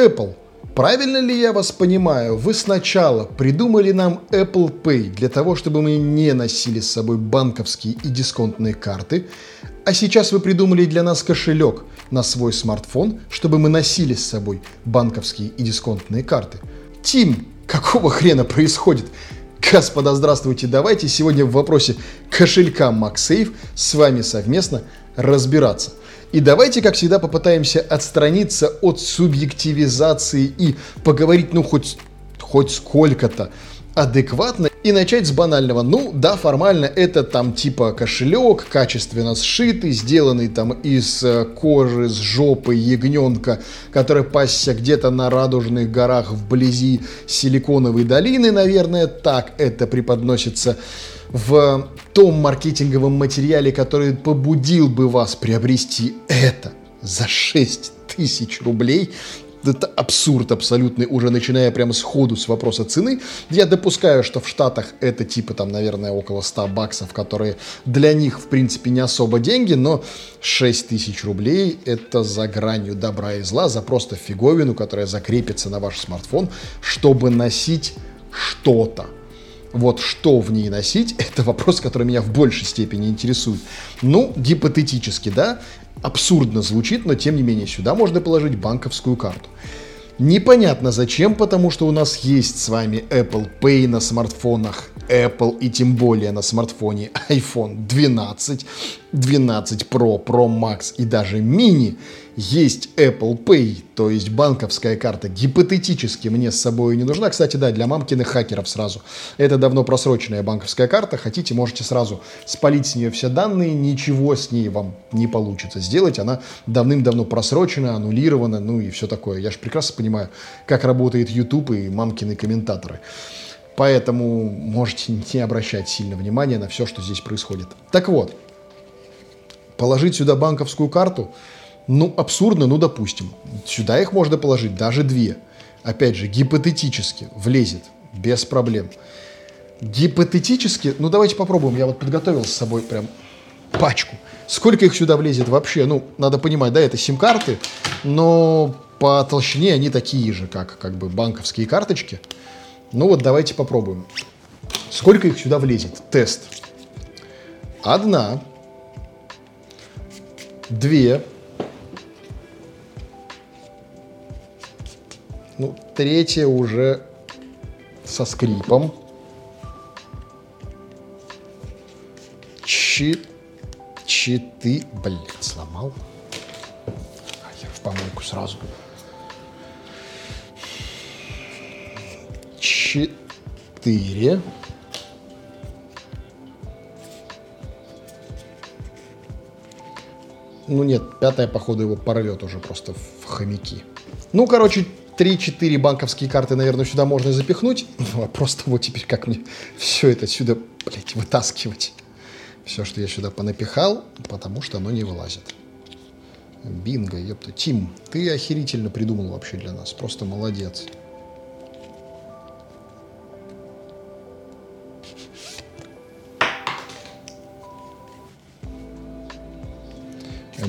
Apple. Правильно ли я вас понимаю? Вы сначала придумали нам Apple Pay для того, чтобы мы не носили с собой банковские и дисконтные карты, а сейчас вы придумали для нас кошелек на свой смартфон, чтобы мы носили с собой банковские и дисконтные карты. Тим, какого хрена происходит? Господа, здравствуйте. Давайте сегодня в вопросе кошелька MagSafe с вами совместно разбираться. И давайте, как всегда, попытаемся отстраниться от субъективизации и поговорить, ну, хоть, хоть сколько-то адекватно и начать с банального. Ну, да, формально это там типа кошелек, качественно сшитый, сделанный там из э, кожи с жопы ягненка, который пасся где-то на радужных горах вблизи Силиконовой долины, наверное, так это преподносится в том маркетинговом материале, который побудил бы вас приобрести это за 6 тысяч рублей, это абсурд абсолютный, уже начиная прямо с ходу с вопроса цены. Я допускаю, что в Штатах это типа там, наверное, около 100 баксов, которые для них, в принципе, не особо деньги, но 6 тысяч рублей это за гранью добра и зла, за просто фиговину, которая закрепится на ваш смартфон, чтобы носить что-то. Вот что в ней носить, это вопрос, который меня в большей степени интересует. Ну, гипотетически, да, абсурдно звучит, но тем не менее сюда можно положить банковскую карту. Непонятно зачем, потому что у нас есть с вами Apple Pay на смартфонах, Apple и тем более на смартфоне iPhone 12, 12 Pro, Pro Max и даже mini есть Apple Pay, то есть банковская карта, гипотетически мне с собой не нужна. Кстати, да, для мамкиных хакеров сразу. Это давно просроченная банковская карта. Хотите, можете сразу спалить с нее все данные, ничего с ней вам не получится сделать. Она давным-давно просрочена, аннулирована, ну и все такое. Я же прекрасно понимаю, как работает YouTube и мамкины комментаторы. Поэтому можете не обращать сильно внимания на все, что здесь происходит. Так вот, положить сюда банковскую карту – ну, абсурдно, ну, допустим. Сюда их можно положить даже две. Опять же, гипотетически влезет, без проблем. Гипотетически, ну, давайте попробуем. Я вот подготовил с собой прям пачку. Сколько их сюда влезет вообще? Ну, надо понимать, да, это сим-карты, но по толщине они такие же, как, как бы банковские карточки. Ну вот давайте попробуем. Сколько их сюда влезет? Тест. Одна, две, Ну, третья уже со скрипом. Чи... Читы... Блять, сломал. А я в помойку сразу. Четыре. Ну нет, пятая, походу, его порвет уже просто в хомяки. Ну, короче, 3-4 банковские карты, наверное, сюда можно запихнуть. Ну, а просто вот теперь как мне все это сюда, блядь, вытаскивать. Все, что я сюда понапихал, потому что оно не вылазит. Бинго, ёпта. Тим, ты охерительно придумал вообще для нас. Просто молодец.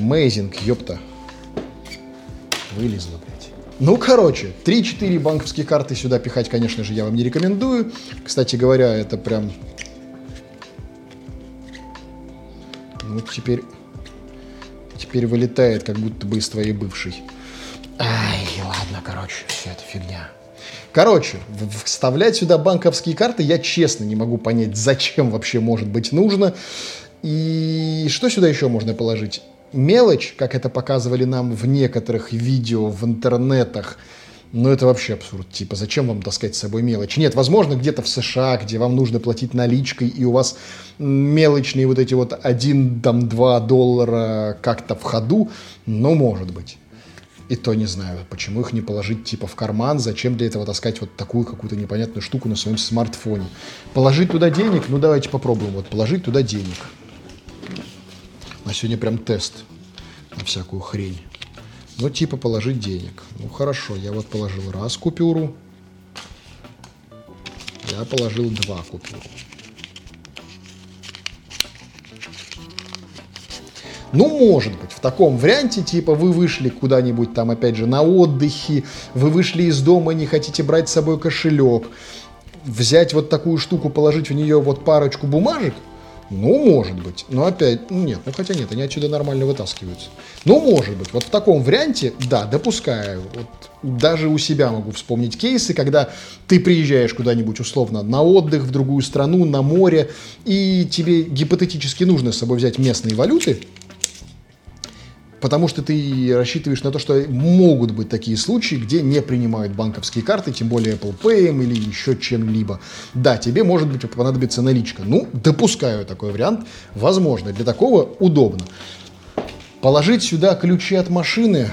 Amazing, ёпта. Вылезла, блядь. Ну, короче, 3-4 банковские карты сюда пихать, конечно же, я вам не рекомендую. Кстати говоря, это прям... Ну, теперь... Теперь вылетает, как будто бы из твоей бывшей. Ай, ладно, короче, все это фигня. Короче, вставлять сюда банковские карты я честно не могу понять, зачем вообще может быть нужно. И что сюда еще можно положить? Мелочь, как это показывали нам в некоторых видео в интернетах, ну, это вообще абсурд. Типа, зачем вам таскать с собой мелочь? Нет, возможно, где-то в США, где вам нужно платить наличкой, и у вас мелочные вот эти вот 1-2 доллара как-то в ходу, ну, может быть. И то не знаю, почему их не положить типа в карман, зачем для этого таскать вот такую какую-то непонятную штуку на своем смартфоне. Положить туда денег, ну давайте попробуем, вот положить туда денег. А сегодня прям тест на всякую хрень. Ну, типа положить денег. Ну, хорошо, я вот положил раз купюру. Я положил два купюру. Ну, может быть, в таком варианте, типа, вы вышли куда-нибудь там, опять же, на отдыхе, вы вышли из дома, не хотите брать с собой кошелек, взять вот такую штуку, положить в нее вот парочку бумажек, ну, может быть. Но опять, ну нет, ну хотя нет, они отсюда нормально вытаскиваются. Ну, может быть. Вот в таком варианте, да, допускаю. Вот даже у себя могу вспомнить кейсы, когда ты приезжаешь куда-нибудь условно на отдых в другую страну, на море, и тебе гипотетически нужно с собой взять местные валюты, потому что ты рассчитываешь на то, что могут быть такие случаи, где не принимают банковские карты, тем более Apple Pay или еще чем-либо. Да, тебе может быть понадобится наличка. Ну, допускаю такой вариант. Возможно, для такого удобно. Положить сюда ключи от машины,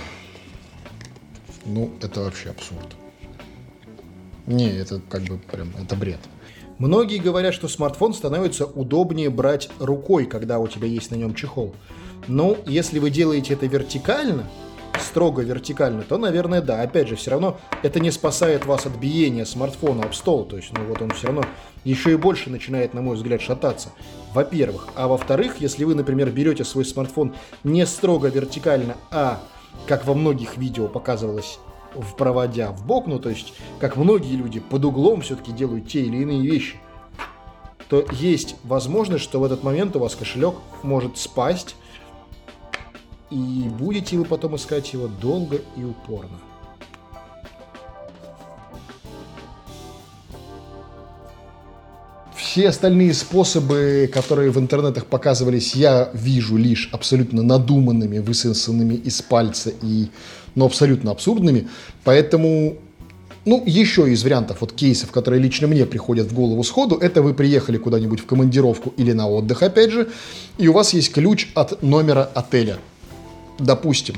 ну, это вообще абсурд. Не, это как бы прям, это бред. Многие говорят, что смартфон становится удобнее брать рукой, когда у тебя есть на нем чехол. Ну, если вы делаете это вертикально, строго вертикально, то, наверное, да. Опять же, все равно это не спасает вас от биения смартфона об стол. То есть, ну вот он все равно еще и больше начинает, на мой взгляд, шататься. Во-первых. А во-вторых, если вы, например, берете свой смартфон не строго вертикально, а, как во многих видео показывалось, в проводя в бок, ну то есть, как многие люди под углом все-таки делают те или иные вещи, то есть возможность, что в этот момент у вас кошелек может спасть, и будете вы потом искать его долго и упорно. Все остальные способы, которые в интернетах показывались, я вижу лишь абсолютно надуманными, высосанными из пальца и, ну, абсолютно абсурдными. Поэтому ну, еще из вариантов, вот кейсов, которые лично мне приходят в голову сходу, это вы приехали куда-нибудь в командировку или на отдых, опять же, и у вас есть ключ от номера отеля допустим,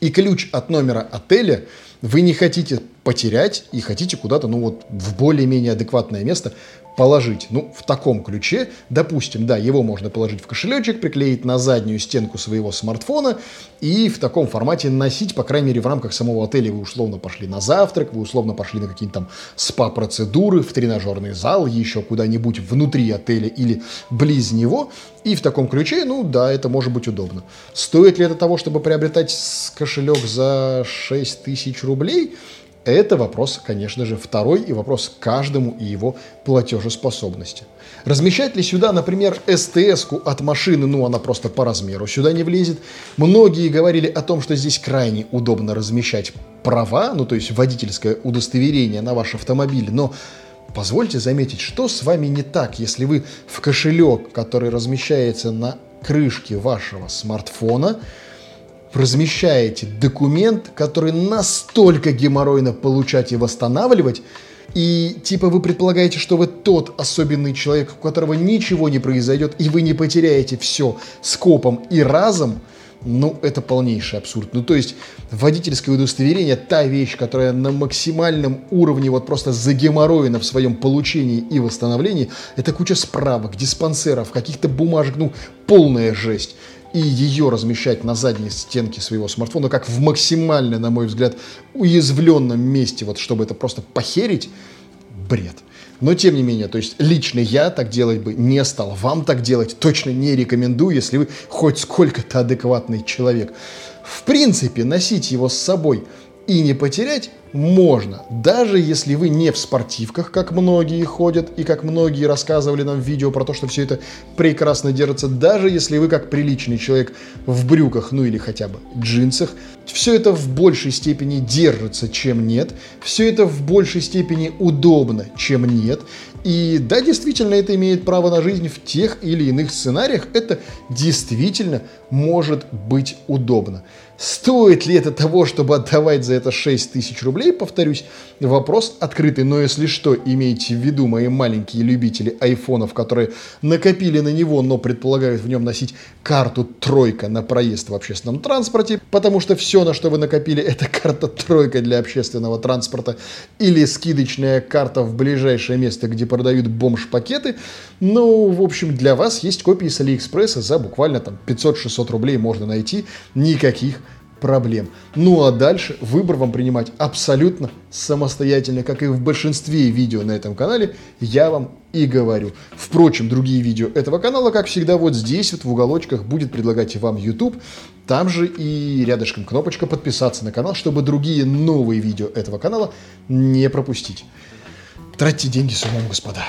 и ключ от номера отеля вы не хотите потерять и хотите куда-то, ну вот, в более-менее адекватное место положить. Ну, в таком ключе, допустим, да, его можно положить в кошелечек, приклеить на заднюю стенку своего смартфона и в таком формате носить, по крайней мере, в рамках самого отеля вы условно пошли на завтрак, вы условно пошли на какие-то там спа-процедуры, в тренажерный зал, еще куда-нибудь внутри отеля или близ него, и в таком ключе, ну да, это может быть удобно. Стоит ли это того, чтобы приобретать кошелек за 6 тысяч рублей? Это вопрос, конечно же, второй и вопрос каждому и его платежеспособности. Размещать ли сюда, например, СТС-ку от машины, ну она просто по размеру сюда не влезет. Многие говорили о том, что здесь крайне удобно размещать права, ну то есть водительское удостоверение на ваш автомобиль, но позвольте заметить, что с вами не так, если вы в кошелек, который размещается на крышке вашего смартфона, размещаете документ, который настолько геморройно получать и восстанавливать, и типа вы предполагаете, что вы тот особенный человек, у которого ничего не произойдет, и вы не потеряете все скопом и разом, ну, это полнейший абсурд. Ну, то есть, водительское удостоверение – та вещь, которая на максимальном уровне вот просто загеморроена в своем получении и восстановлении. Это куча справок, диспансеров, каких-то бумажек, ну, полная жесть и ее размещать на задней стенке своего смартфона, как в максимально, на мой взгляд, уязвленном месте, вот чтобы это просто похерить, бред. Но тем не менее, то есть лично я так делать бы не стал. Вам так делать точно не рекомендую, если вы хоть сколько-то адекватный человек. В принципе, носить его с собой и не потерять можно, даже если вы не в спортивках, как многие ходят и как многие рассказывали нам в видео про то, что все это прекрасно держится, даже если вы как приличный человек в брюках, ну или хотя бы джинсах, все это в большей степени держится, чем нет, все это в большей степени удобно, чем нет, и да, действительно, это имеет право на жизнь в тех или иных сценариях, это действительно может быть удобно. Стоит ли это того, чтобы отдавать за это 6 тысяч рублей, повторюсь, вопрос открытый. Но если что, имейте в виду, мои маленькие любители айфонов, которые накопили на него, но предполагают в нем носить карту тройка на проезд в общественном транспорте, потому что все, на что вы накопили, это карта тройка для общественного транспорта или скидочная карта в ближайшее место, где продают бомж-пакеты. Ну, в общем, для вас есть копии с Алиэкспресса за буквально там 500-600 рублей можно найти. Никаких проблем. Ну а дальше выбор вам принимать абсолютно самостоятельно, как и в большинстве видео на этом канале, я вам и говорю. Впрочем, другие видео этого канала, как всегда, вот здесь вот в уголочках будет предлагать вам YouTube. Там же и рядышком кнопочка подписаться на канал, чтобы другие новые видео этого канала не пропустить. Тратьте деньги с умом, господа.